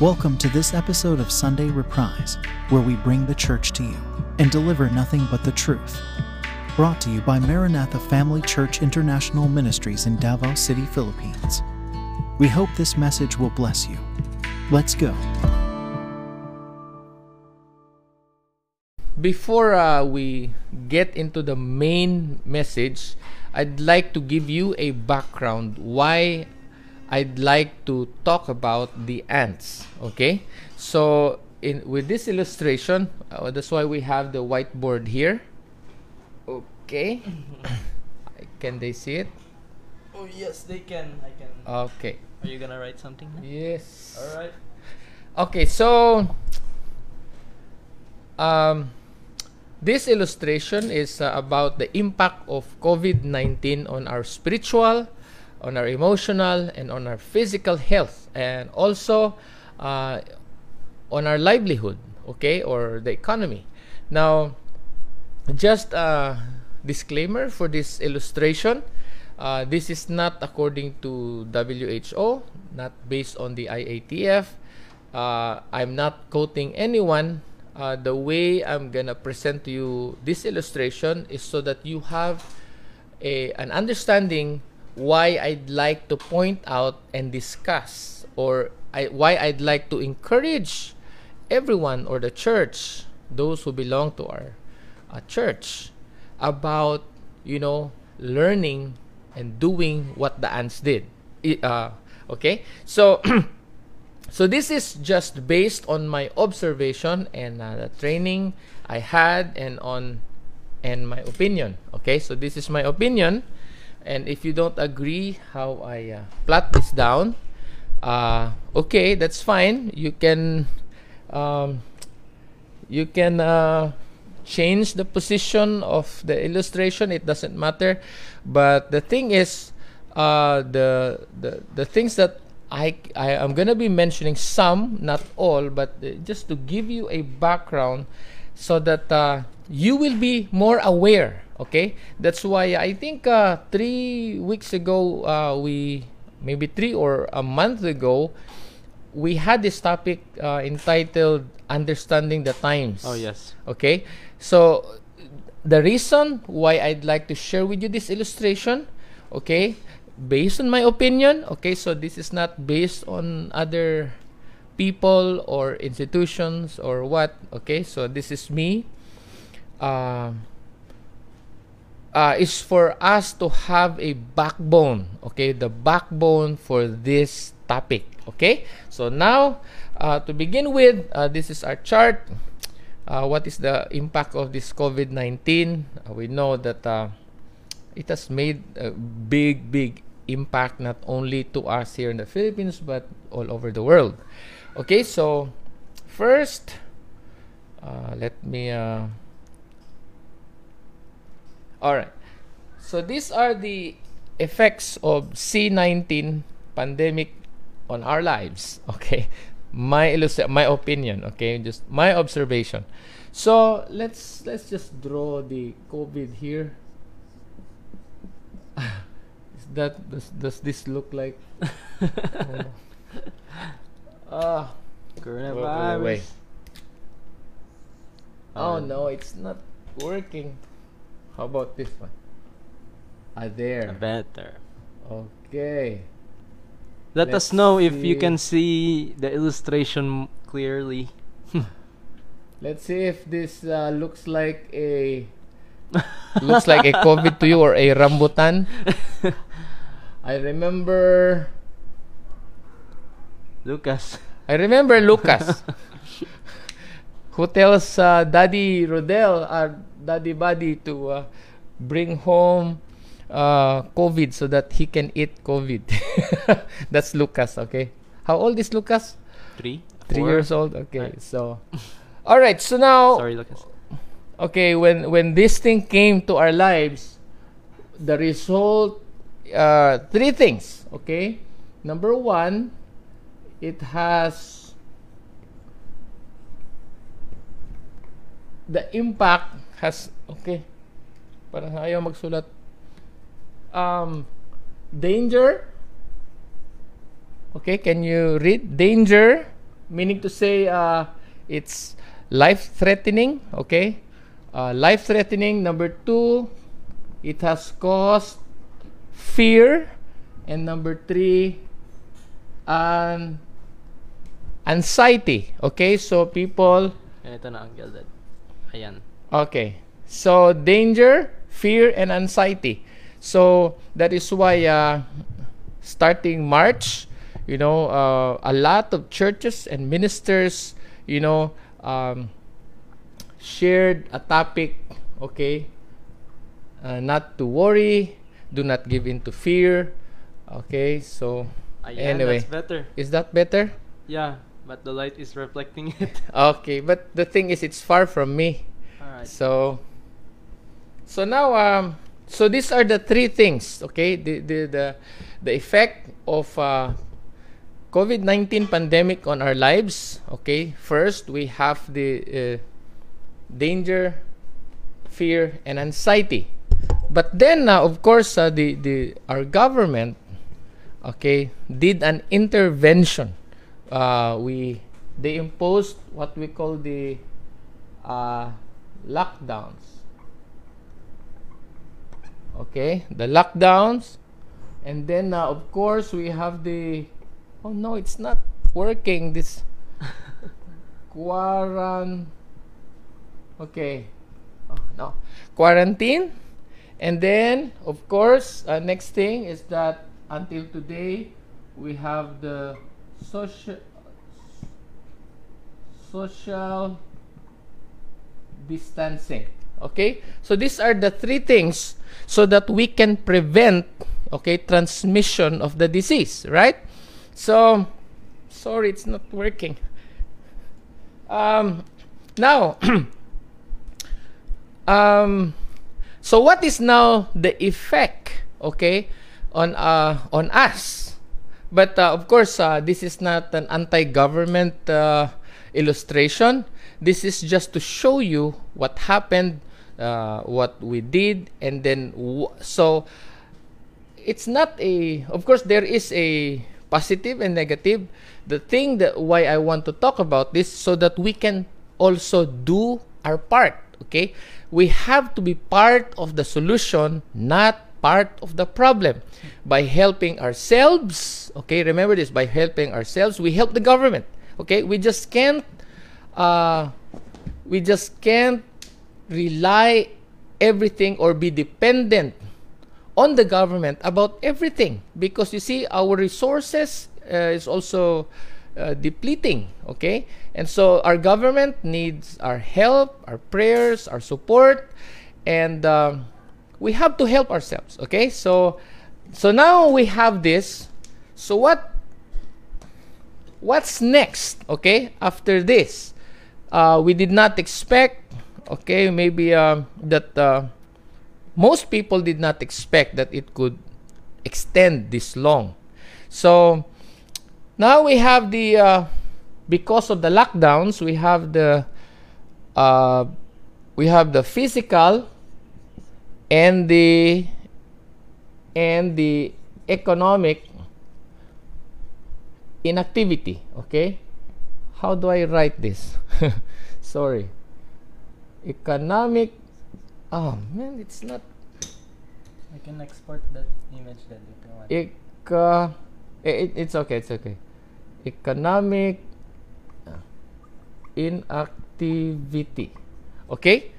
Welcome to this episode of Sunday Reprise, where we bring the church to you and deliver nothing but the truth. Brought to you by Maranatha Family Church International Ministries in Davao City, Philippines. We hope this message will bless you. Let's go. Before uh, we get into the main message, I'd like to give you a background why I'd like to talk about the ants. Okay, so in with this illustration, uh, that's why we have the whiteboard here. Okay, can they see it? Oh yes, they can. I can. Okay. Are you gonna write something? Yes. All right. Okay, so um, this illustration is uh, about the impact of COVID 19 on our spiritual, on our emotional, and on our physical health, and also uh, on our livelihood, okay, or the economy. Now, just a disclaimer for this illustration. Uh, this is not according to WHO, not based on the IATF. Uh, I'm not quoting anyone. Uh, the way I'm gonna present to you this illustration is so that you have a, an understanding why I'd like to point out and discuss, or I, why I'd like to encourage everyone or the church, those who belong to our uh, church, about you know learning and doing what the ants did. Uh, okay, so so this is just based on my observation and uh, the training I had, and on and my opinion. Okay, so this is my opinion, and if you don't agree how I uh, plot this down, uh, okay, that's fine. You can um, you can uh, change the position of the illustration it doesn't matter but the thing is uh, the, the the things that I, I am gonna be mentioning some not all but uh, just to give you a background so that uh, you will be more aware okay? That's why I think uh, three weeks ago uh, we maybe three or a month ago we had this topic uh, entitled understanding the times. Oh yes. okay? So the reason why i'd like to share with you this illustration okay? Based on my opinion okay? So this is not based on other people or institutions or what okay? So this is me um uh, is for us to have a backbone okay? The backbone for this topic okay? So now uh, to begin with uh, this is our chart. Uh, what is the impact of this covid-19 uh, we know that uh, it has made a big big impact not only to us here in the philippines but all over the world. Okay so first uh, let me uh, all right. So these are the effects of C19 pandemic on our lives. Okay. My illustri- my opinion, okay? Just my observation. So, let's let's just draw the COVID here. Is that does, does this look like Ah, Coronavirus. wait. Oh Um, no, it's not working. How about this one? Ah, there. Better. Okay. Let Let's us know if you can see the illustration clearly. Let's see if this uh, looks like a looks like a COVID to you or a rambutan. I remember Lucas. I remember Lucas who tells uh, Daddy Rodel, uh, Daddy Buddy to uh, bring home uh, COVID so that he can eat COVID. That's Lucas, okay? How old is Lucas? Three. Three Four? years old. Okay, Right. so all right. So now, Sorry, Lucas. okay, when when this thing came to our lives, the result, uh, three things. Okay, number one, it has the impact has okay. Parang ayaw magsulat. Um, danger. Okay, can you read danger? meaning to say uh, it's life threatening. Okay, uh, life threatening. Number two, it has caused fear, and number three, an anxiety. Okay, so people. Ito na ang gilded. Ayan. Okay. So danger, fear, and anxiety. So that is why uh, starting March, you know, uh, a lot of churches and ministers, you know, um, shared a topic. Okay, uh, not to worry, do not give in to fear. Okay, so Ayan, Anyway. is that better? Yeah, but the light is reflecting it. Okay, but the thing is, it's far from me. So, so now, um, so these are the three things. Okay, the the the, the effect of uh, COVID nineteen pandemic on our lives. Okay, first we have the uh, danger, fear, and anxiety. But then, uh, of course, uh, the the our government, okay, did an intervention. Uh, we they imposed what we call the uh, lockdowns. Okay, the lockdowns, and then uh, of course we have the. Oh no, it's not working. This quaran. Okay, oh, no quarantine, and then of course uh, next thing is that until today we have the social social distancing. Okay? So these are the three things so that we can prevent okay transmission of the disease, right? So sorry it's not working. Um now um so what is now the effect okay on uh on us but uh, of course uh, this is not an anti-government uh, illustration this is just to show you what happened uh, what we did and then so it's not a of course there is a positive and negative. The thing that why i want to talk about this so that we can also do our part okay? We have to be part of the solution not part of the problem. By helping ourselves okay remember this by helping ourselves we help the government okay? We just can't uh, we just can't rely everything or be dependent on the government about everything because you see our resources uh, is also uh, depleting okay? And so our government needs our help our prayers our support and um, we have to help ourselves okay? So so now we have this. So what what's next okay after this uh, we did not expect okay maybe um, that uh, most people did not expect that it could extend this long. So now we have the uh, because of the lockdowns we have the uh, we have the physical and the and the economic inactivity okay how do i write this sorry economic oh man it's not I can export that image then if you want. Eco, it, it's okay, it's okay. Economic uh, inactivity. Okay?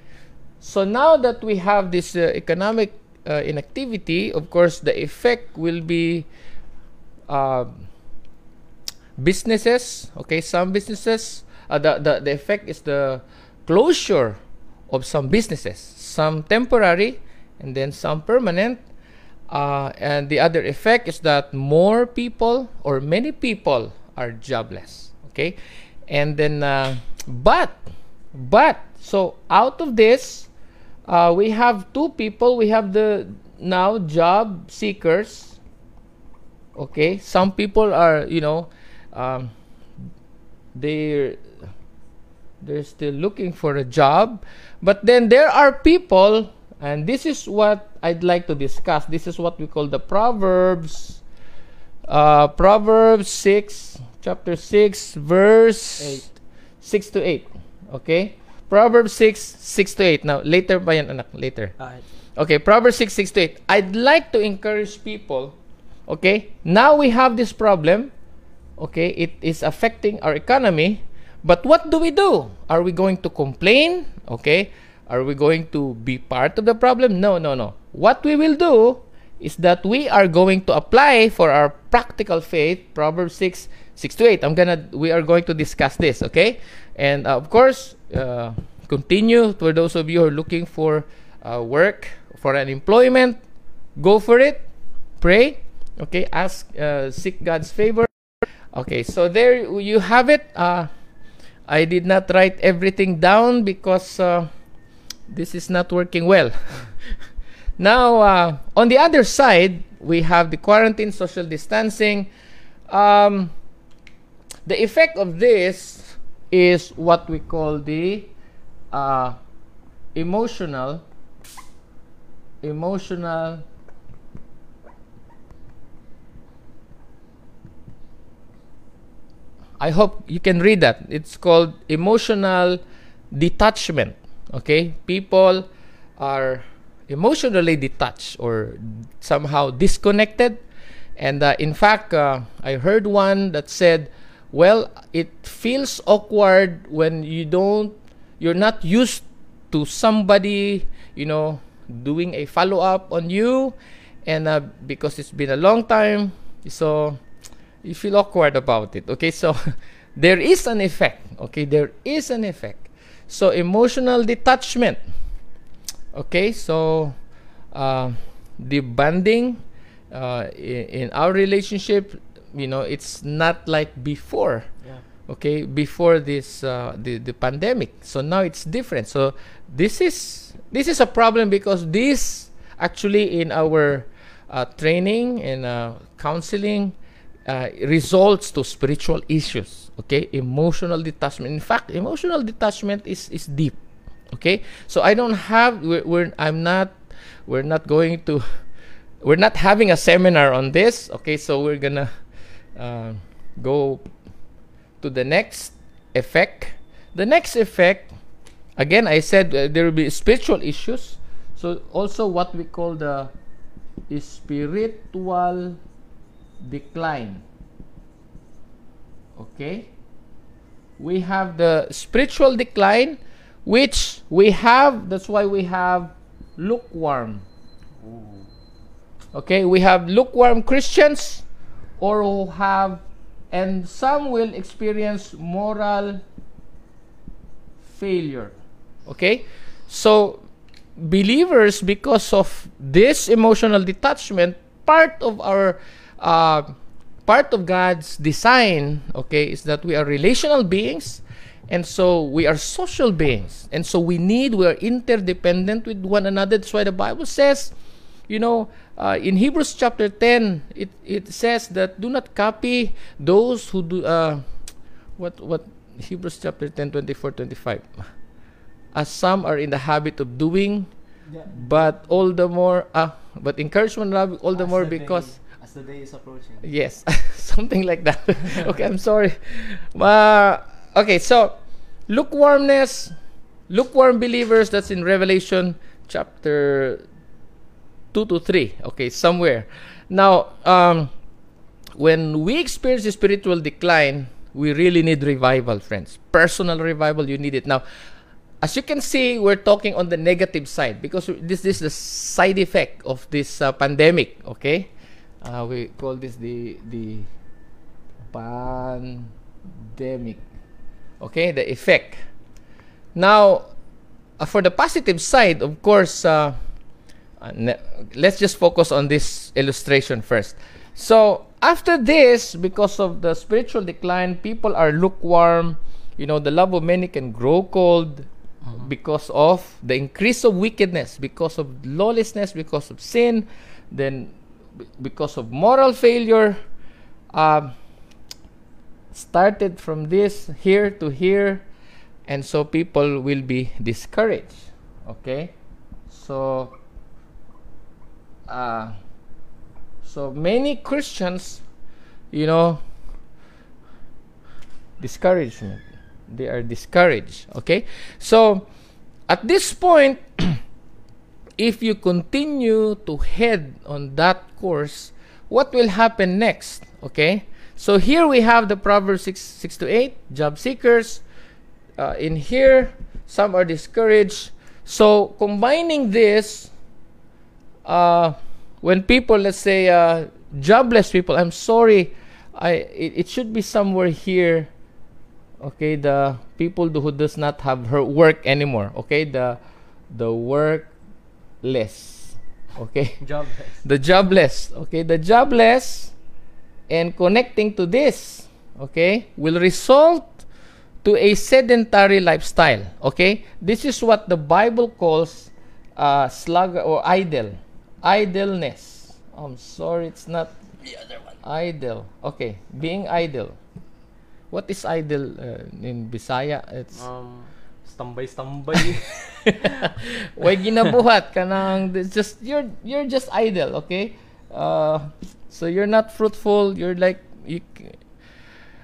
So now that we have this uh, economic uh, inactivity, of course, the effect will be uh, businesses. Okay, some businesses, uh, the, the, the effect is the closure of some businesses, some temporary and then some permanent. Uh, and the other effect is that more people or many people are jobless. Okay, and then uh, but but so out of this, uh, we have two people. We have the now job seekers. Okay, some people are you know um, they're they're still looking for a job, but then there are people and this is what I'd like to discuss. This is what we call the Proverbs. Uh, Proverbs 6 chapter 6, verse Eight. 6 to 8. Okay? Proverbs 6, 6 to 8. Now, later yan, anak? Later. Okay, Proverbs 6, 6 to 8. I'd like to encourage people, okay? Now we have this problem, okay? It is affecting our economy, but what do we do? Are we going to complain? Okay? Are we going to be part of the problem? No, no, no. What we will do is that we are going to apply for our practical faith, Proverbs 6, 6 to 8. I'm gonna, we are going to discuss this, okay? And uh, of course, uh, continue for those of you who are looking for uh, work, for an employment, go for it. Pray, okay? Ask, uh, seek God's favor. Okay, so there you have it. Uh, I did not write everything down because uh, this is not working well. now, uh, on the other side, we have the quarantine, social distancing. Um, the effect of this is what we call the uh, emotional emotional I hope you can read that. It's called emotional detachment. Okay? People are emotionally detached or somehow disconnected. And uh, in fact, uh, I heard one that said, well, it feels awkward when you don't, you're not used to somebody, you know, doing a follow up on you. And uh, because it's been a long time, so you feel awkward about it okay? So there is an effect okay? There is an effect. So emotional detachment okay? So uh, the bonding uh, in, in our relationship you know it's not like before yeah. okay? Before this uh, the, the pandemic. So now it's different. So this is this is a problem because this actually in our uh, training and uh, counseling uh, results to spiritual issues okay? Emotional detachment. In fact emotional detachment is is deep okay? So i don't have we're, we're i'm not we're not going to we're not having a seminar on this okay? So we're gonna uh, go to the next effect. The next effect again i said uh, there will be spiritual issues. So also what we call the spiritual decline. Okay? We have the spiritual decline, which we have, that's why we have lukewarm. Okay? We have lukewarm Christians, or who have, and some will experience moral failure. Okay? So, believers, because of this emotional detachment, part of our uh, part of God's design, okay, is that we are relational beings, and so we are social beings, and so we need, we are interdependent with one another. That's why the Bible says, you know, uh, in Hebrews chapter 10, it, it says that do not copy those who do, uh, what, what, Hebrews chapter 10, 24, 25. As some are in the habit of doing, Yeah. but all the more, uh, but encouragement love all the As more because as the day is approaching. Yes, something like that. okay, I'm sorry. Uh, okay, so lukewarmness, lukewarm believers, that's in Revelation chapter 2 to 3. Okay, somewhere. Now, um, when we experience a spiritual decline, we really need revival, friends. Personal revival, you need it. Now, as you can see, we're talking on the negative side because this, this is the side effect of this uh, pandemic. Okay, uh, we call this the the pandemic. Okay, the effect. Now, uh, for the positive side, of course, uh, uh, let's just focus on this illustration first. So after this, because of the spiritual decline, people are lukewarm. You know, the love of many can grow cold because of the increase of wickedness, because of lawlessness, because of sin, then because of moral failure. Um, started from this here to here, and so people will be discouraged. Okay, so uh, so many Christians, you know, discouragement. They are discouraged. Okay? So, at this point, if you continue to head on that course, what will happen next? Okay? So, here we have the Proverbs 6, 6 to 8, job seekers. Uh, in here, some are discouraged. So, combining this, uh, when people, let's say, uh, jobless people, I'm sorry, I it, it should be somewhere here okay the people who does not have her work anymore okay the the workless okay Jobless. the jobless. Okay the jobless and connecting to this okay will result to a sedentary lifestyle. Okay this is what the bible calls uh, slug or idle. Idleness. I'm sorry it's not idle. Okay being idle. What is idle uh, in bisaya? It's Um, stambay-stambay. Way ginabuhat ka ng it's just you're you're just idle, okay? Uh, so you're not fruitful. You're like you.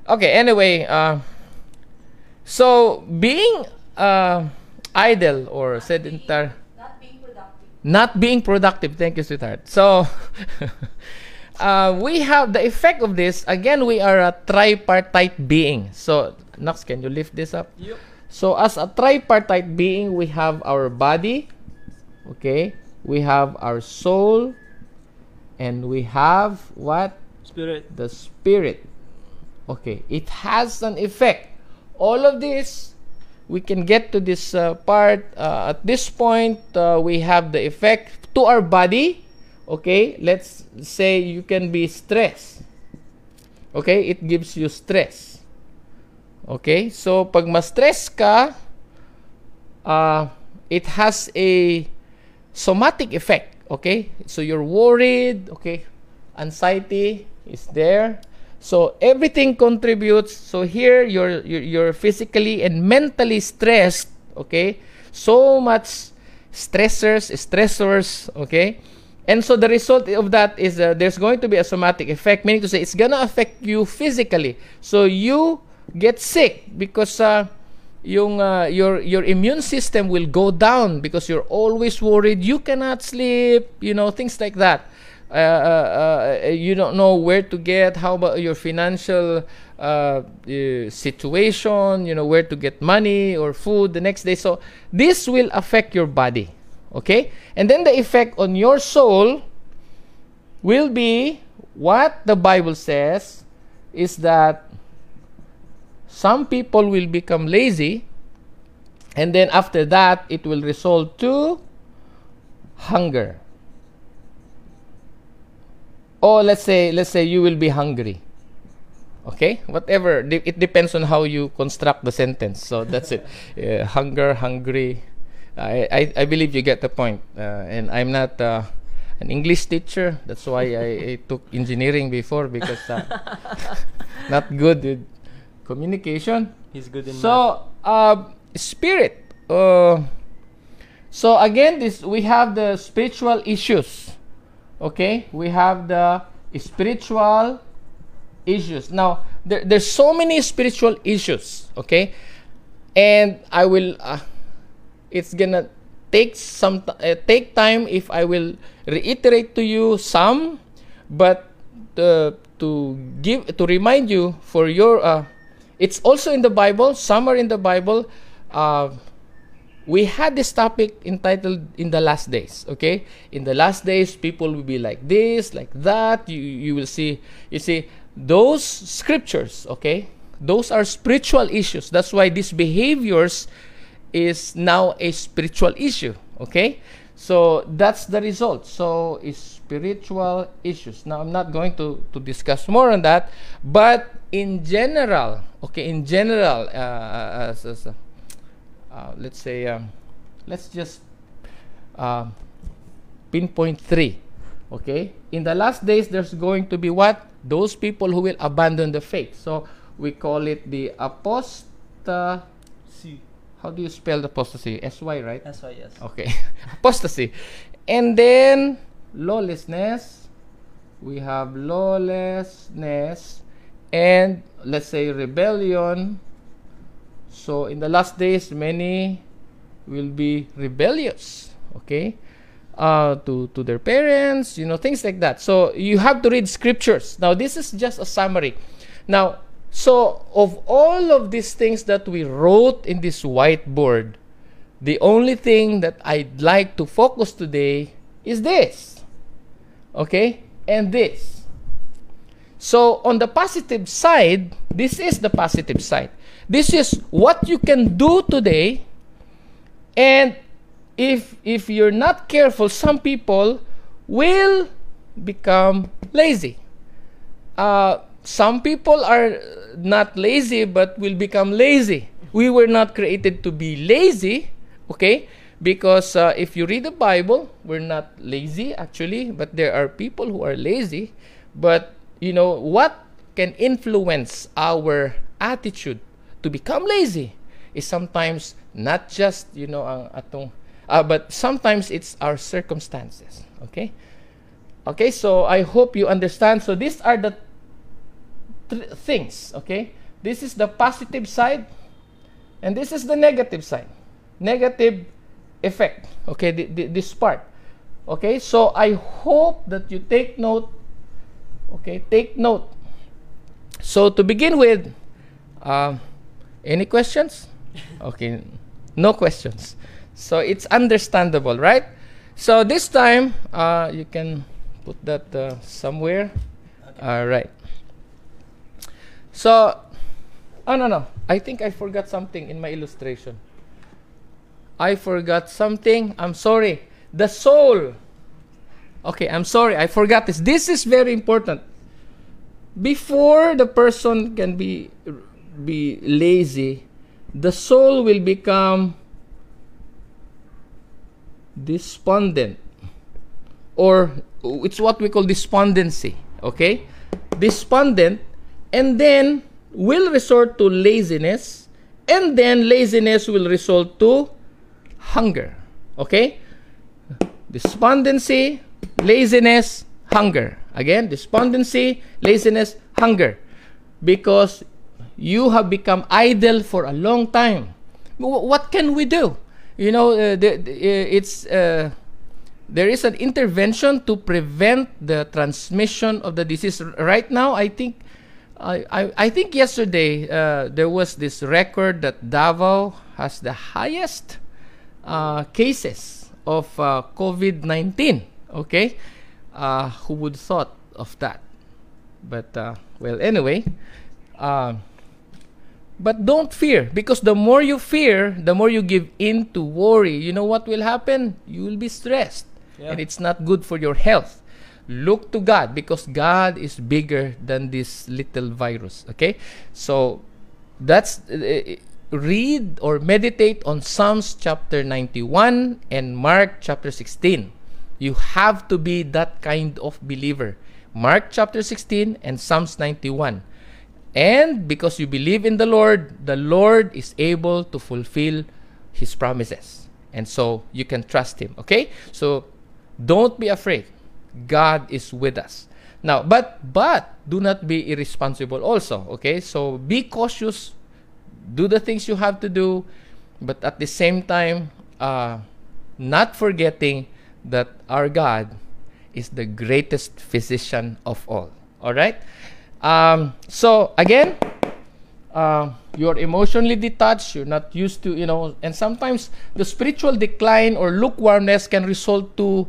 Okay. Anyway, uh, so being uh, idle or sedentary, Not being productive. not being productive. Thank you, sweetheart. So. Uh, we have the effect of this. Again, we are a tripartite being. So, Nox, can you lift this up? Yup. So as a tripartite being, we have our body, okay? We have our soul, and we have what? Spirit. The spirit. Okay, it has an effect. All of this, we can get to this uh, part. Uh, at this point, uh, we have the effect to our body. Okay, let's say you can be stressed. Okay, it gives you stress. Okay, so pag ma-stress ka, uh, it has a somatic effect. Okay, so you're worried. Okay, anxiety is there. So everything contributes. So here you're you're, physically and mentally stressed. Okay, so much stressors, stressors. Okay, and so the result of that is uh, there's going to be a somatic effect, meaning to say it's gonna affect you physically. So you get sick because uh, yung uh, your your immune system will go down because you're always worried. You cannot sleep. You know things like that. Uh, uh, uh, you don't know where to get. How about your financial uh, uh, situation? You know where to get money or food the next day. So this will affect your body. Okay, and then the effect on your soul will be what the Bible says is that some people will become lazy and then after that it will result to hunger. Or let's say let's say you will be hungry. Okay? Whatever De- it depends on how you construct the sentence. So that's it. Uh, hunger hungry. I, I i believe you get the point. Uh, and i'm not uh, an english teacher. That's why I, I took engineering before because uh, not good with communication He's good in so, uh, spirit. Uh, so again, this we have the spiritual issues. Okay, we have the spiritual issues. Now, there, there's so many spiritual issues. Okay, and I will. Uh, it's gonna take some uh, take time if I will reiterate to you some, but uh, to give to remind you for your uh, it's also in the Bible. somewhere in the Bible. Uh, we had this topic entitled "In the Last Days." Okay, in the last days, people will be like this, like that. You you will see. You see those scriptures. Okay, those are spiritual issues. That's why these behaviors is now a spiritual issue. Okay, so that's the result. So is spiritual issues. Now I'm not going to to discuss more on that, but in general, okay, in general, uh, as, as a, uh, let's say, um, let's just um pinpoint three. Okay, in the last days, there's going to be what those people who will abandon the faith. So we call it the apostasy. How do you spell the apostasy? S Y, right? Why, yes. Okay. Apostasy. And then lawlessness. We have lawlessness and let's say rebellion. So in the last days, many will be rebellious. Okay, uh, to to their parents, you know, things like that. So you have to read scriptures. Now this is just a summary. Now, so of all of these things that we wrote in this whiteboard, the only thing that I'd like to focus today is this. Okay, and this. So on the positive side, this is the positive side. This is what you can do today. And if if you're not careful, some people will become lazy. Uh, some people are not lazy but will become lazy. We were not created to be lazy, okay? Because uh, if you read the Bible, we're not lazy actually, but there are people who are lazy. But you know what can influence our attitude to become lazy is sometimes not just you know ang atong uh, but sometimes it's our circumstances okay? Okay so i hope you understand. So these are the th- things okay? This is the positive side and this is the negative side. Negative effect okay th- th- this part okay so i hope that you take note Okay, take note. So to begin with, uh, any questions? Okay, no questions. So it's understandable, right? So this time, uh, you can put that uh, somewhere. All right. So, oh no no, I think I forgot something in my illustration. I forgot something. I'm sorry. The soul Okay, I'm sorry, I forgot this. This is very important. Before the person can be be lazy, the soul will become despondent or it's what we call despondency, okay? Despondent and then will resort to laziness and then laziness will result to hunger, okay? Despondency, laziness, hunger. Again, despondency, laziness, hunger. Because you have become idle for a long time. What can we do? You know, uh, the, the, uh, it's uh, there is an intervention to prevent the transmission of the disease. Right now, I think, I, I, I think yesterday uh, there was this record that Davao has the highest uh, cases of uh, COVID 19 Okay? Uh, who would thought of that? But, uh, well, anyway. Uh, but don't fear because the more you fear, the more you give in to worry. You know what will happen? You will be stressed. Yeah. And it's not good for your health. Look to God because God is bigger than this little virus. Okay? So that's. Uh, read or meditate on Psalms chapter 91 and Mark chapter 16. You have to be that kind of believer. Mark chapter 16 and Psalms 91. And because you believe in the Lord, the Lord is able to fulfill his promises. And so you can trust him. Okay? So don't be afraid. God is with us. Now, but but do not be irresponsible also, okay? So be cautious, do the things you have to do, but at the same time uh, not forgetting that our God is the greatest physician of all. All right? Um, so, again, uh, you're emotionally detached, you're not used to, you know, and sometimes the spiritual decline or lukewarmness can result to,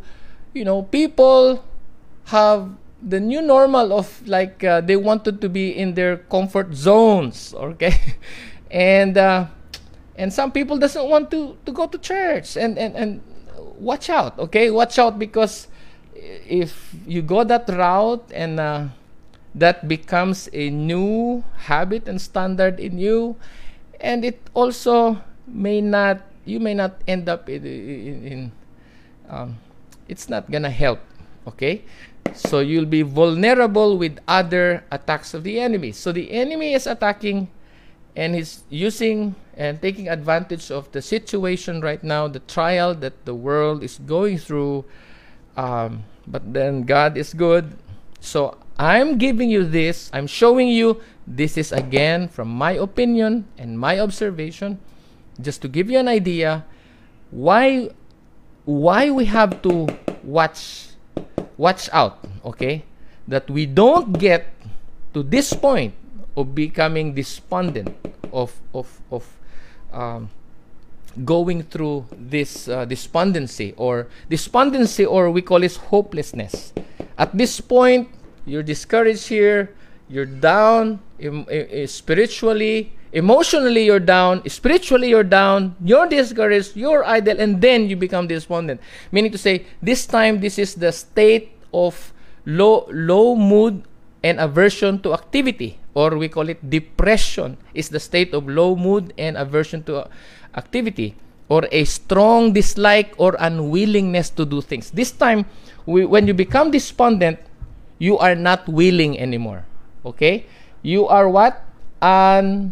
you know, people have the new normal of like uh, they wanted to be in their comfort zones, okay? And uh, and some people doesn't want to to go to church and and and watch out, okay? Watch out because if you go that route and uh, that becomes a new habit and standard in you, and it also may not, you may not end up in, in, in um, it's not gonna help, okay? So you'll be vulnerable with other attacks of the enemy. So the enemy is attacking and he's using and taking advantage of the situation right now, the trial that the world is going through. Um, but then God is good. So I'm giving you this, I'm showing you this is again from my opinion and my observation, just to give you an idea why why we have to watch watch out, okay? That we don't get to this point of becoming despondent of of of um, going through this uh, despondency or despondency or we call it hopelessness. At this point you're discouraged here you're down em- spiritually emotionally you're down spiritually you're down you're discouraged you're idle and then you become despondent. Meaning to say this time this is the state of low low mood and aversion to activity or we call it depression is the state of low mood and aversion to activity or a strong dislike or unwillingness to do things. This time we, when you become despondent you are not willing anymore okay? You are what? Unwilling.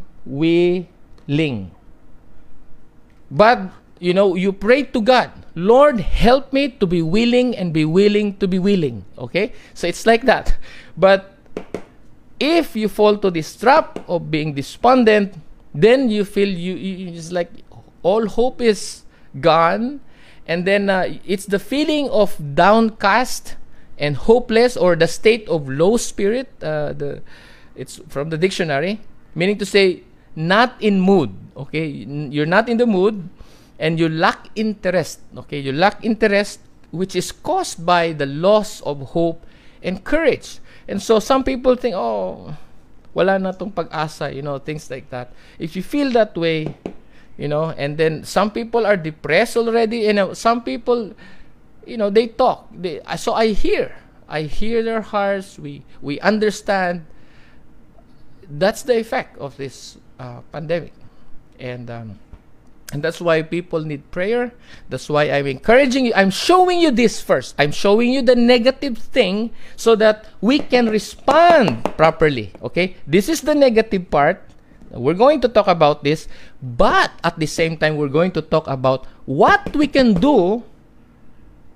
But you know you pray to god lord help me to be willing and be willing to be willing okay? So it's like that. But if you fall to this trap of being despondent then you feel you, you like all hope is gone. And then uh, it's the feeling of downcast and hopeless or the state of low spirit uh, the it's from the dictionary meaning to say not in mood okay? You're not in the mood and you lack interest okay? You lack interest which is caused by the loss of hope and courage and so some people think oh wala na tong pag-asa you know things like that. If you feel that way you know and then some people are depressed already you know some people you know they talk. They so i hear. I hear their hearts. We we understand. That's the effect of this uh, pandemic. And um, and that's why people need prayer. That's why i'm encouraging you. I'm showing you this first. I'm showing you the negative thing so that we can respond properly okay? This is the negative part. We're going to talk about this but at the same time we're going to talk about what we can do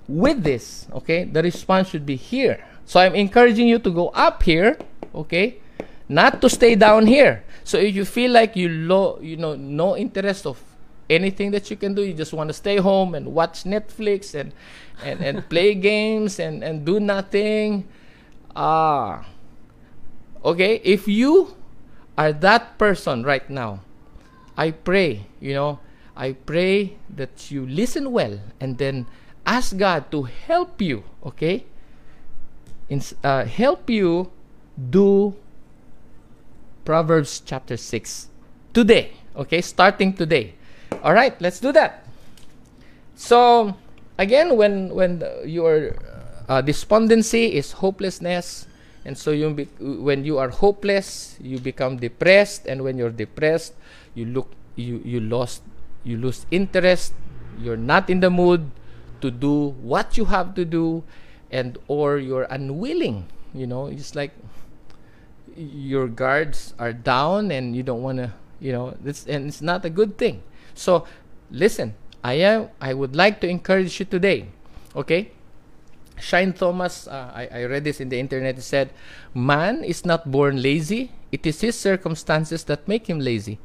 with this okay? The response should be here. So i'm encouraging you to go up here okay? Not to stay down here. So if you feel like you low you know no interest of anything that you can do. You just want to stay home and watch netflix and and, and play games and and do nothing. Ah okay? If you are that person right now i pray you know i pray that you listen well and then ask god to help you okay? In, uh, help you do proverbs chapter 6 today okay? Starting today all right let's do that. So again when when your uh, despondency is hopelessness and so you be, when you are hopeless you become depressed and when you're depressed you look you you lost you lose interest you're not in the mood to do what you have to do and or you're unwilling you know it's like your guards are down and you don't want to you know this and it's not a good thing so listen i am i would like to encourage you today okay? Shine thomas uh, I, I read this in the internet it said man is not born lazy. It is his circumstances that make him lazy.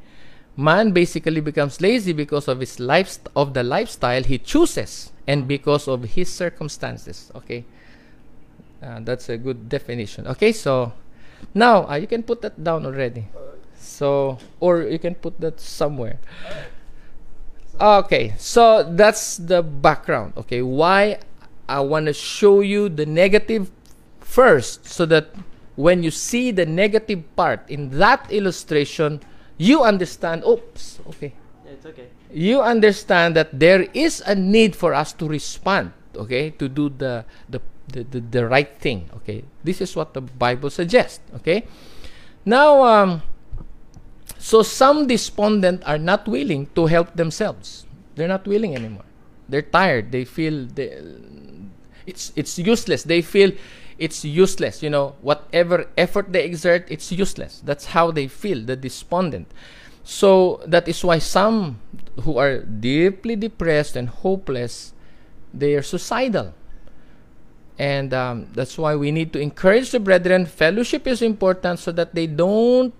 Man basically becomes lazy because of his life of the lifestyle he chooses and because of his circumstances okay? Uh, that's a good definition okay? So now uh, you can put that down already. So or you can put that somewhere okay so that's the background okay? Why i want to show you the negative first so that when you see the negative part in that illustration you understand oops okay. Yeah, it's okay. you understand that there is a need for us to respond okay? To do the the, the, the, the right thing okay? This is what the bible suggests okay? Now um, so some despondent are not willing to help themselves. They're not willing anymore. They're tired. They feel they, it's it's useless. They feel it's useless. You know whatever effort they exert it's useless. That's how they feel the despondent. So that is why some who are deeply depressed and hopeless they are suicidal. And um, that's why we need to encourage the brethren. Fellowship is important so that they don't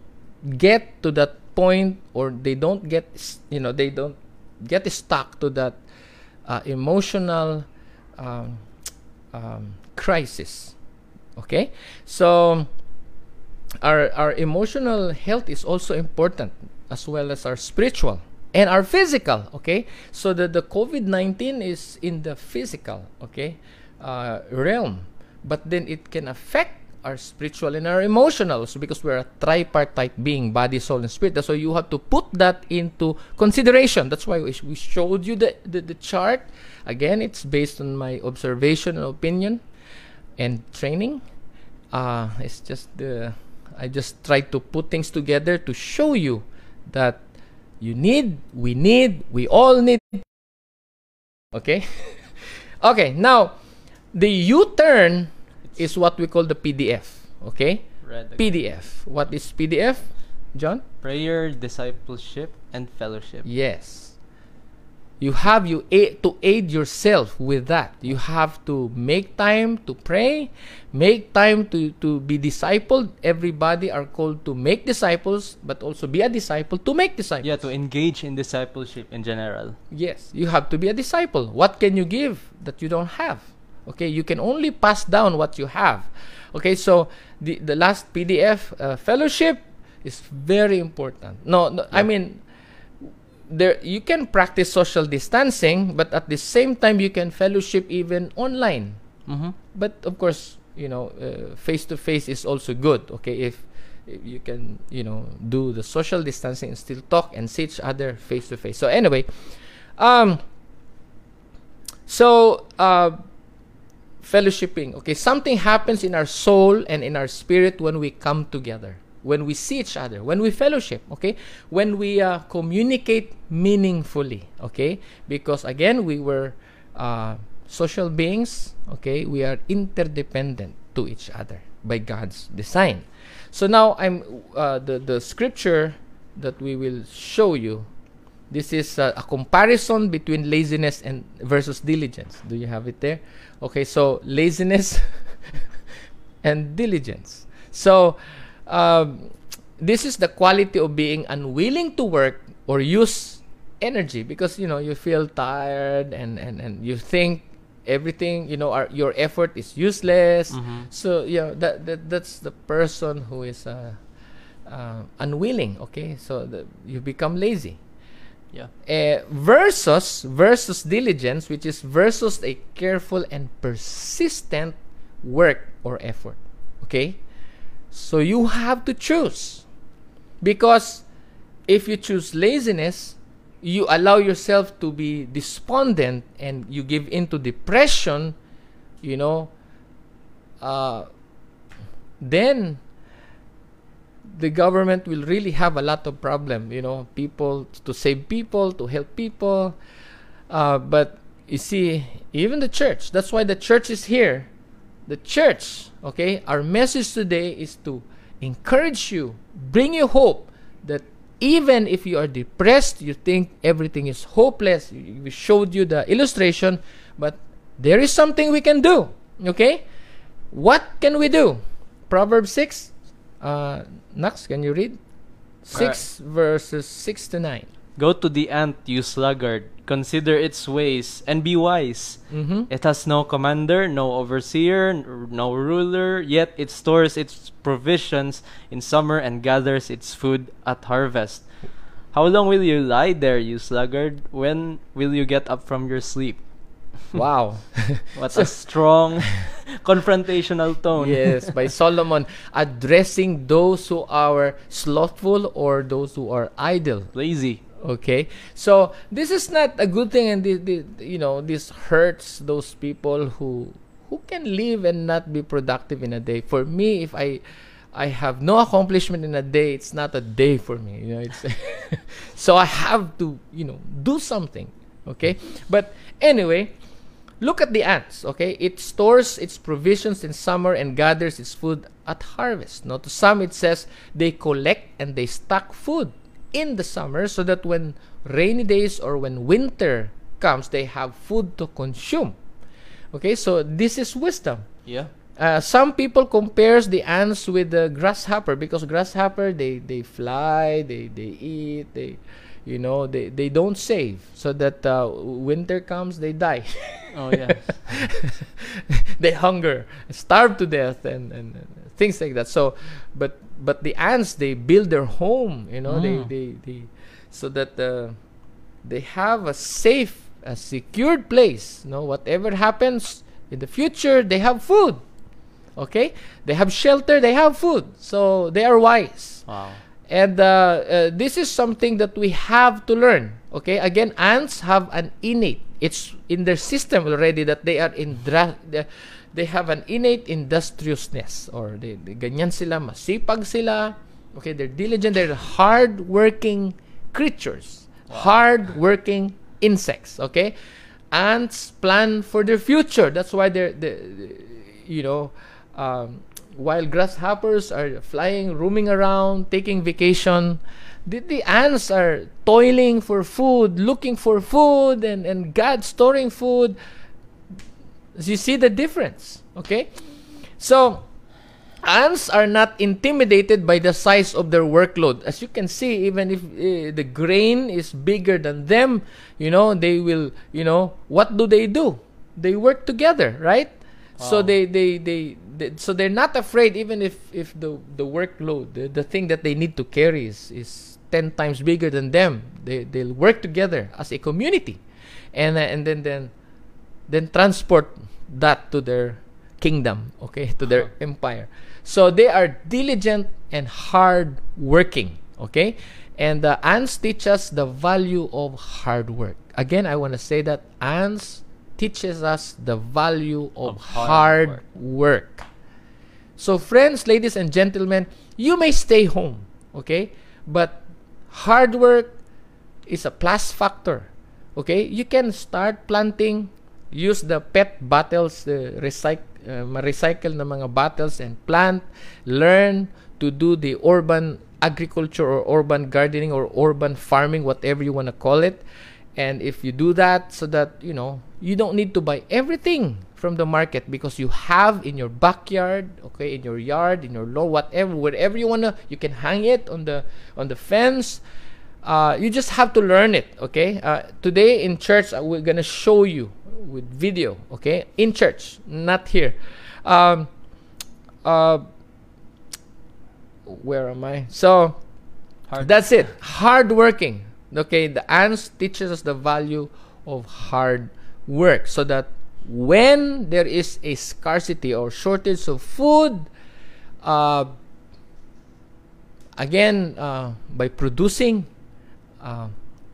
get to that point or they don't get, you know, they don't get stuck to that uh, emotional um, um, crisis. Okay? So, our, our emotional health is also important as well as our spiritual and our physical okay so the, the covid-19 is in the physical okay uh, realm but then it can affect our spiritual and our emotional so because we're a tripartite being body soul and spirit that's why you have to put that into consideration that's why we, we showed you the, the, the chart again it's based on my observation and opinion and training uh, it's just the I just try to put things together to show you that you need, we need, we all need. Okay? okay, now the U turn is what we call the PDF. Okay? PDF. What is PDF, John? Prayer, discipleship, and fellowship. Yes. You have you aid, to aid yourself with that. You have to make time to pray, make time to, to be discipled. Everybody are called to make disciples, but also be a disciple to make disciples. Yeah, to engage in discipleship in general. Yes, you have to be a disciple. What can you give that you don't have? Okay, you can only pass down what you have. Okay, so the the last PDF uh, fellowship is very important. No, no I mean there you can practice social distancing, but at the same time you can fellowship even online. Mm-hmm. But of course, you know, face to face is also good. Okay, if, if you can, you know, do the social distancing and still talk and see each other face to face. So anyway, um, so uh, fellowshipping. Okay, something happens in our soul and in our spirit when we come together, when we see each other, when we fellowship. Okay, when we uh, communicate meaningfully. Okay, because again we were uh, social beings. Okay, we are interdependent to each other by God's design. So now I'm uh, the the scripture that we will show you. This is uh, a comparison between laziness and versus diligence. Do you have it there? Okay, so laziness and diligence. So um, this is the quality of being unwilling to work or use energy because you know you feel tired and and, and you think everything you know our, your effort is useless Mhm. so yeah that, that that's the person who is uh, uh, unwilling okay so the, you become lazy Yeah. uh, versus versus diligence which is versus a careful and persistent work or effort. Okay? So you have to choose. Because if you choose laziness you allow yourself to be despondent and you give into depression you know uh, then the government will really have a lot of problem you know people to save people to help people. Uh, but you see even the church that's why the church is here. The church okay our message today is to encourage you bring you hope that even if you are depressed you think everything is hopeless. We we showed you the illustration but there is something we can do okay? What can we do? Proverbs 6 uh, Nux, can you read? 6 verses 6 to 9. Go to the ant, you sluggard. Consider its ways and be wise. Mm-hmm. It has no commander, no overseer, no ruler, yet it stores its provisions in summer and gathers its food at harvest. How long will you lie there, you sluggard? When will you get up from your sleep? Wow. What a strong confrontational tone. yes, by Solomon addressing those who are slothful or those who are idle. Lazy. Okay, so this is not a good thing, and the, the, you know this hurts those people who who can live and not be productive in a day. For me, if I I have no accomplishment in a day, it's not a day for me. You know, it's so I have to you know do something. Okay, but anyway, look at the ants. Okay, it stores its provisions in summer and gathers its food at harvest. Now, to some it says they collect and they stock food in the summer so that when rainy days or when winter comes, they have food to consume. Okay, so this is wisdom. Yeah. Uh, some people compares the ants with the grasshopper because grasshopper they they fly, they they eat, they you know they they don't save so that uh, winter comes they die. Oh yeah. they hunger, starve to death, and, and, and things like that. So, but but the ants they build their home, you know, Mm. they, they they so that uh, they have a safe, a secured place. You know, whatever happens in the future, they have food. Okay, they have shelter, they have food, so they are wise. wow. And uh, uh, this is something that we have to learn. Okay, again, ants have an innate. It's in their system already that they are in they have an innate industriousness or they, they ganyan sila masipag sila. Okay, they're diligent. They're hard-working creatures, hard-working insects. Okay, ants plan for their future. That's why they're, they you know. Um, while grasshoppers are flying, roaming around, taking vacation, the, the ants are toiling for food, looking for food, and, and God storing food. You see the difference, okay? So, ants are not intimidated by the size of their workload. As you can see, even if uh, the grain is bigger than them, you know, they will, you know, what do they do? They work together, right? So they, they, they, they, so they're not afraid even if, if the, the workload, the, the thing that they need to carry is, is 10 times bigger than them. They, they'll work together as a community. And, uh, and then, then, then transport that to their kingdom, okay, to their empire. So they are diligent and hard working, okay? And the ants teach us the value of hard work. Again, I want to say that ants teaches us the value of, Of hard hard, work. work. So, friends, ladies and gentlemen, you may stay home, okay? But hard work is a plus factor. Okay? You can start planting, use the PET bottles, the recyc uh, ma-recycle na mga bottles and plant, learn to do the urban agriculture or urban gardening or urban farming, whatever you want to call it. And if you do that so that, you know, you don't need to buy everything from the market because you have in your backyard, okay, in your yard, in your lawn, whatever, wherever you wanna, you can hang it on the on the fence. Uh, you just have to learn it, okay? Uh, today in church, uh, we're gonna show you with video, okay? In church, not here. Um, uh, where am I? So Hard. that's it. Hard working. Okay, the ants teaches us the value of hard work so that when there is a scarcity or shortage of food, uh, again, uh, by producing, uh,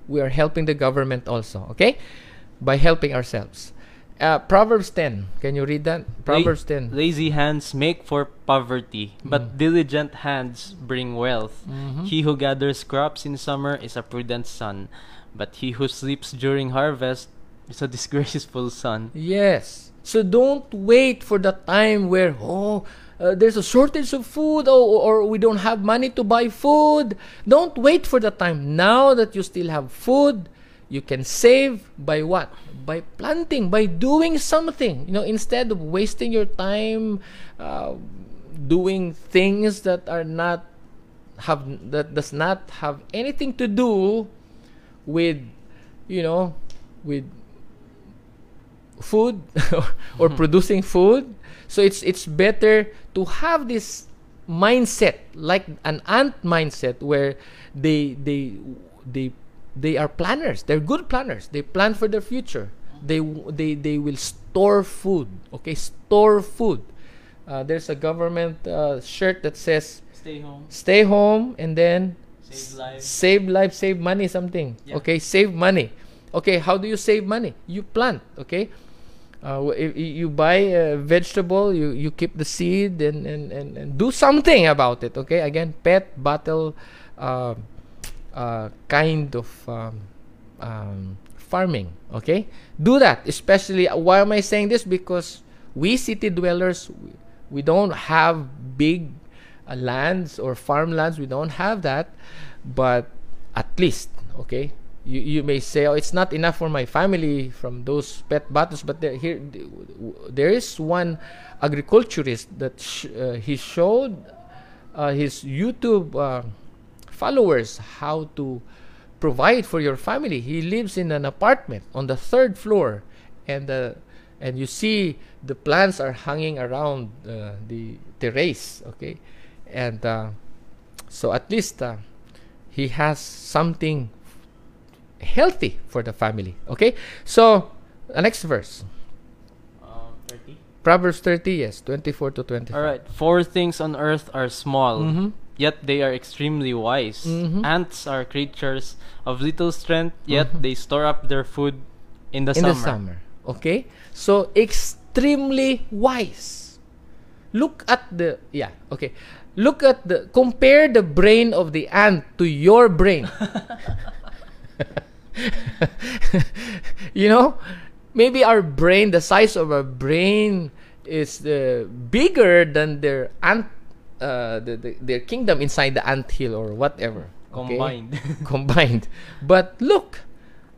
we are helping the government also, okay? By helping ourselves. Uh, Proverbs 10. Can you read that? Proverbs 10. Lazy hands make for poverty, but diligent hands bring wealth. Mhm. He who gathers crops in summer is a prudent son, but he who sleeps during harvest is a disgraceful son. Yes. So don't wait for the time where oh uh, there's a shortage of food or, or we don't have money to buy food. Don't wait for the time. Now that you still have food, you can save by what? By planting, by doing something. You know, instead of wasting your time uh, doing things that are not have that does not have anything to do with you know with food or producing food. So it's it's better to have this mindset like an ant mindset where they they they they are planners. They're good planners. They plan for their future. They they they will store food okay? Store food. Uh, there's a government uh, shirt that says Stay home, stay home and then save lives. save life save money something Yeah. okay? Save money. Okay how do you save money? You plant okay uh, if you buy a vegetable you you keep the seed and and, and, and do something about it okay? Again pet bottle uh, uh, kind of um, um, farming okay? Do that especially uh, why am i saying this? Because we city dwellers we, we don't have big uh, lands or farmlands we don't have that but at least okay you, you may say, oh, it's not enough for my family from those pet bottles. But there, here, there is one agriculturist that sh- uh, he showed uh, his YouTube uh, followers how to provide for your family. He lives in an apartment on the third floor, and uh, and you see the plants are hanging around uh, the terrace. Okay, and uh, so at least he has something healthy for the family. Okay, so the next verse. Um, 30. Proverbs 30, yes, 24 to 25. All right. Four things on earth are small, Mm-hmm. yet they are extremely wise. Mhm. Ants are creatures of little strength, yet Mhm. they store up their food in the in summer. the summer. Okay? So extremely wise. Look at the yeah, okay. Look at the compare the brain of the ant to your brain. you know, maybe our brain, the size of our brain is uh, bigger than their ant uh, the, the, their kingdom inside the ant hill or whatever. okay? Combined. combined. But look,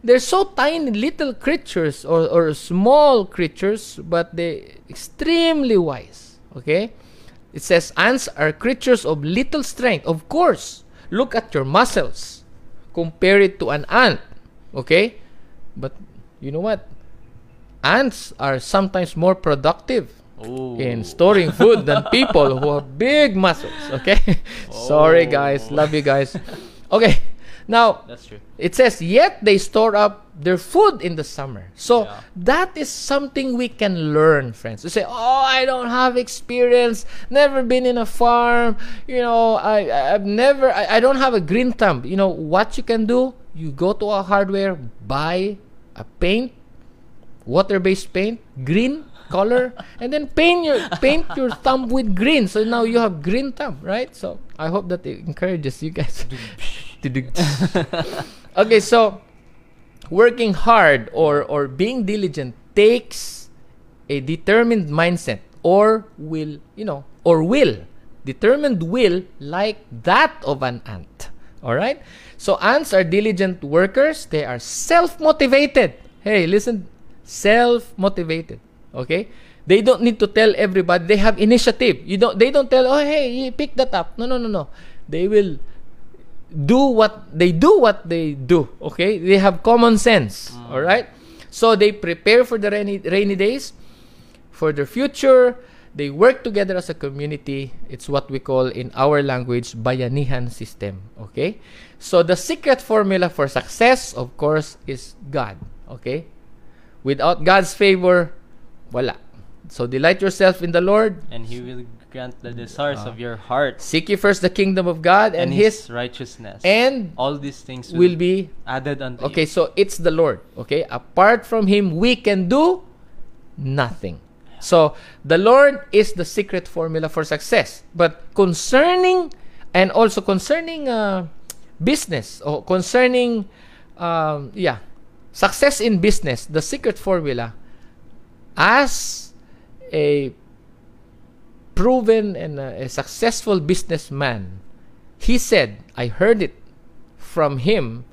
they're so tiny little creatures or, or small creatures, but they're extremely wise. Okay? It says ants are creatures of little strength. Of course, look at your muscles. Compare it to an ant. Okay? But you know what? Ants are sometimes more productive oh. in storing food than people who have big muscles. Okay? Sorry, guys. Oh. Love you guys. Okay. Now, That's true. it says, yet they store up their food in the summer. So Yeah. that is something we can learn, friends. You say, oh, I don't have experience, never been in a farm, you know, I, I- I've never, I, I don't have a green thumb. You know, what you can do, you go to a hardware, buy a paint, water-based paint, green color, and then paint your paint your thumb with green. So now you have green thumb, right? So I hope that it encourages you guys. okay, so working hard or or being diligent takes a determined mindset or will, you know, or will, determined will like that of an ant. All right? So ants are diligent workers, they are self-motivated. Hey, listen, self-motivated. Okay? They don't need to tell everybody they have initiative. You don't they don't tell, "Oh, hey, pick that up." No, no, no, no. They will do what they do what they do okay they have common sense mm. all right so they prepare for the rainy, rainy days for their future they work together as a community it's what we call in our language bayanihan system okay so the secret formula for success of course is god okay without god's favor wala so delight yourself in the lord And He will grant the desires Ah. of your heart seek ye first the kingdom of god and, and his His righteousness. and all these things will will, be added unto Okay, you. so it's the Lord. Okay, apart from Him, we can do nothing. So the Lord is the secret formula for success. But concerning and also concerning uh, business or concerning, um, yeah, success in business, the secret formula, as a proven and uh, a successful businessman, he said, I heard it from him.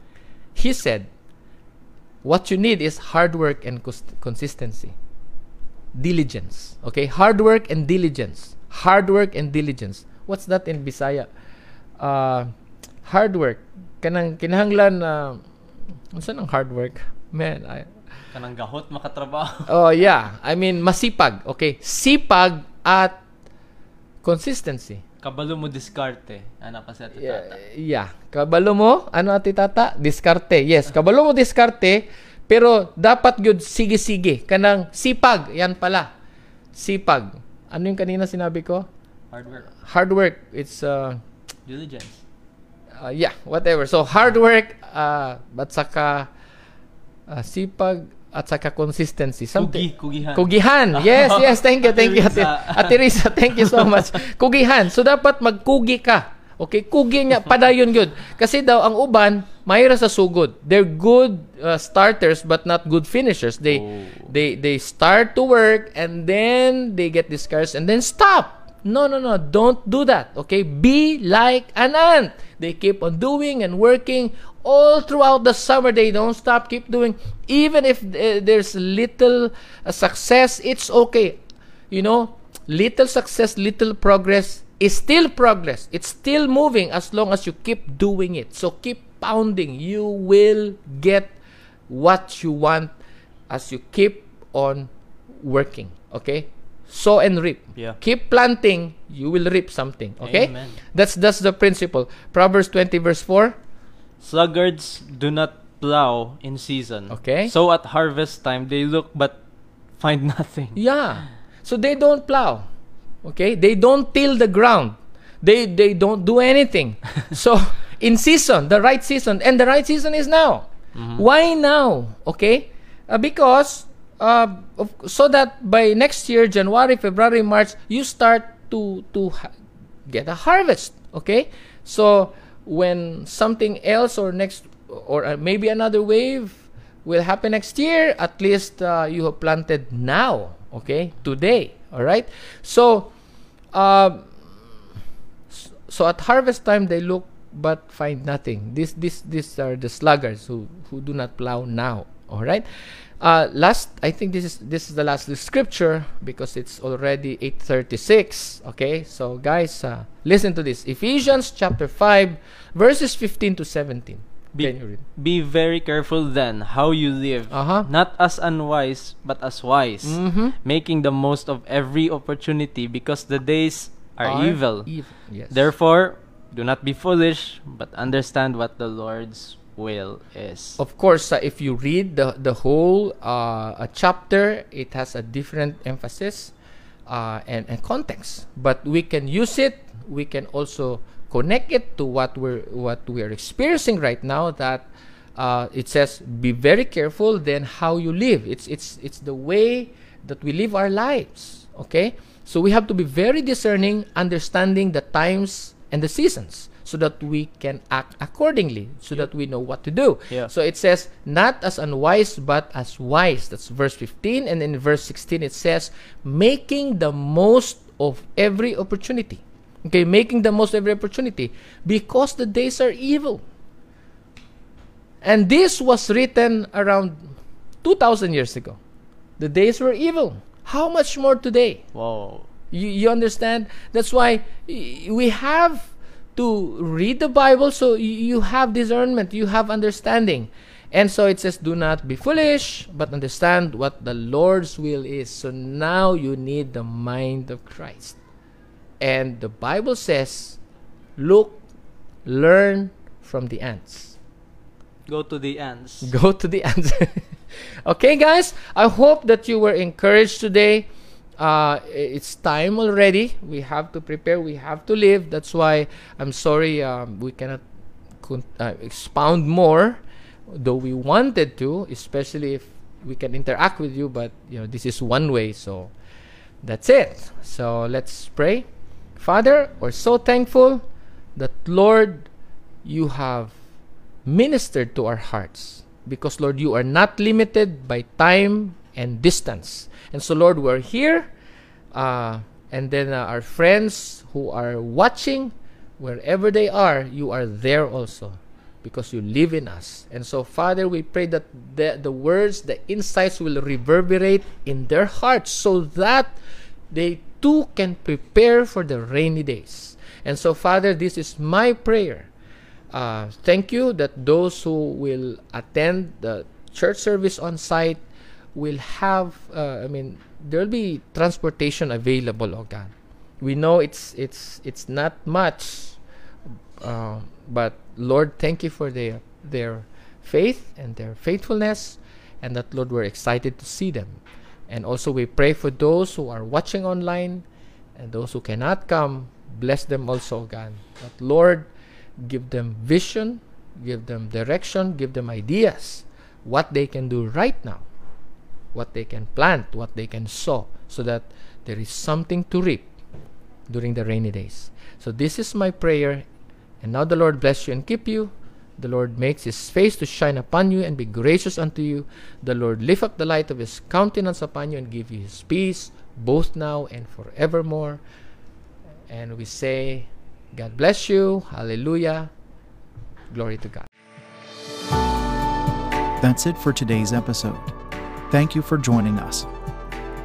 He said, what you need is hard work and cons- consistency. Diligence. Okay? Hard work and diligence. Hard work and diligence. What's that in Bisaya? Uh, hard work. Kanang kinahanglan na unsa ang hard work? Man, I, Kanang gahot makatrabaho. Oh, yeah. I mean, masipag. Okay? Sipag at consistency. Kabalo mo diskarte. Ana pa sa Yeah, tata. yeah. Kabalo mo, ano ati tata? Diskarte. Yes, kabalo mo diskarte, pero dapat gyud sige-sige. Kanang sipag, yan pala. Sipag. Ano yung kanina sinabi ko? Hard work. Hard work. It's uh, Diligence. uh, yeah, whatever. So hard work uh, at saka uh, sipag at saka consistency. Something. Kugi, kugihan. Kugihan. Yes, yes. Thank you, thank you. Ate Risa, thank you so much. Kugihan. So, dapat magkugi ka. Okay? Kugi nga. Padayon yun. Kasi daw, ang uban, mahira sa sugod. They're good uh, starters but not good finishers. They, Oh. they, they start to work and then they get discouraged and then stop. No, no, no. Don't do that. Okay? Be like an ant. They keep on doing and working all throughout the summer. They don't stop, keep doing. Even if uh, there's little uh, success, it's okay. You know, little success, little progress is still progress. It's still moving as long as you keep doing it. So keep pounding. You will get what you want as you keep on working. Okay? Sow and reap. Yeah. Keep planting, you will reap something. Okay? Amen. That's that's the principle. Proverbs 20 verse 4. Sluggards do not plow in season. Okay. So at harvest time they look but find nothing. Yeah. So they don't plow. Okay? They don't till the ground. They they don't do anything. so in season, the right season, and the right season is now. Why now? Okay? Uh, because uh, of, so that by next year, January, February, March, you start to to ha- get a harvest. Okay? So when something else or next or uh, maybe another wave will happen next year, at least uh, you have planted now, okay? Today, all right? So, uh, so at harvest time they look but find nothing. This, this, these are the sluggards who, who do not plow now, all right? Uh, last, I think this is this is the last scripture because it's already 8:36. Okay, so guys, uh, listen to this. Ephesians chapter 5, verses 15 to 17. Be, be very careful then how you live, Uh-huh. not as unwise, but as wise, Mhm. making the most of every opportunity because the days are, evil. Evil. Yes. Therefore, do not be foolish, but understand what the Lord's will is. of course, uh, if you read the the whole uh, a chapter, it has a different emphasis uh, and and context. But we can use it. We can also connect it to what we're what we are experiencing right now. That uh, it says, "Be very careful." Then how you live. It's it's it's the way that we live our lives. Okay, so we have to be very discerning, understanding the times and the seasons. So that we can act accordingly, so that we know what to do. Yeah. So it says, not as unwise, but as wise. That's verse 15. And in verse 16, it says, making the most of every opportunity. Okay, making the most of every opportunity because the days are evil. And this was written around 2,000 years ago. The days were evil. How much more today? Whoa. You, you understand? That's why we have to read the Bible so you have discernment, you have understanding. And so it says, Do not be foolish, but understand what the Lord's will is. So now you need the mind of Christ. And the Bible says, Look, learn from the ants. Go to the ends. Go to the answer. okay, guys. I hope that you were encouraged today. Uh, it's time already. We have to prepare. We have to live. That's why I'm sorry um, we cannot uh, expound more, though we wanted to, especially if we can interact with you. But you know, this is one way. So that's it. So let's pray. Father, we're so thankful that Lord, you have ministered to our hearts. Because Lord you are not limited by time and distance. And so Lord we're here uh, and then uh, our friends who are watching wherever they are you are there also. Because you live in us. And so Father we pray that the, the words the insights will reverberate in their hearts so that they too can prepare for the rainy days. And so Father this is my prayer. Uh, thank you that those who will attend the church service on site will have uh, i mean there'll be transportation available oh god. We know it's it's it's not much uh, but lord thank you for their their faith and their faithfulness and that lord we're excited to see them and also we pray for those who are watching online and those who cannot come bless them also god that lord give them vision, give them direction, give them ideas, what they can do right now, what they can plant, what they can sow, so that there is something to reap during the rainy days. So this is my prayer, and now the Lord bless you and keep you. The Lord makes his face to shine upon you and be gracious unto you. The Lord lift up the light of his countenance upon you and give you his peace, both now and forevermore. And we say, God bless you. Hallelujah. Glory to God. That's it for today's episode. Thank you for joining us.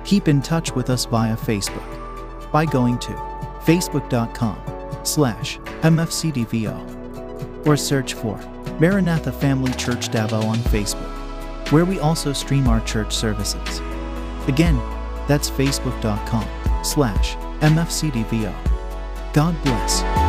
Keep in touch with us via Facebook by going to facebook.com slash mfcdvo or search for Maranatha Family Church Davao on Facebook, where we also stream our church services. Again, that's facebook.com slash mfcdvo. God bless.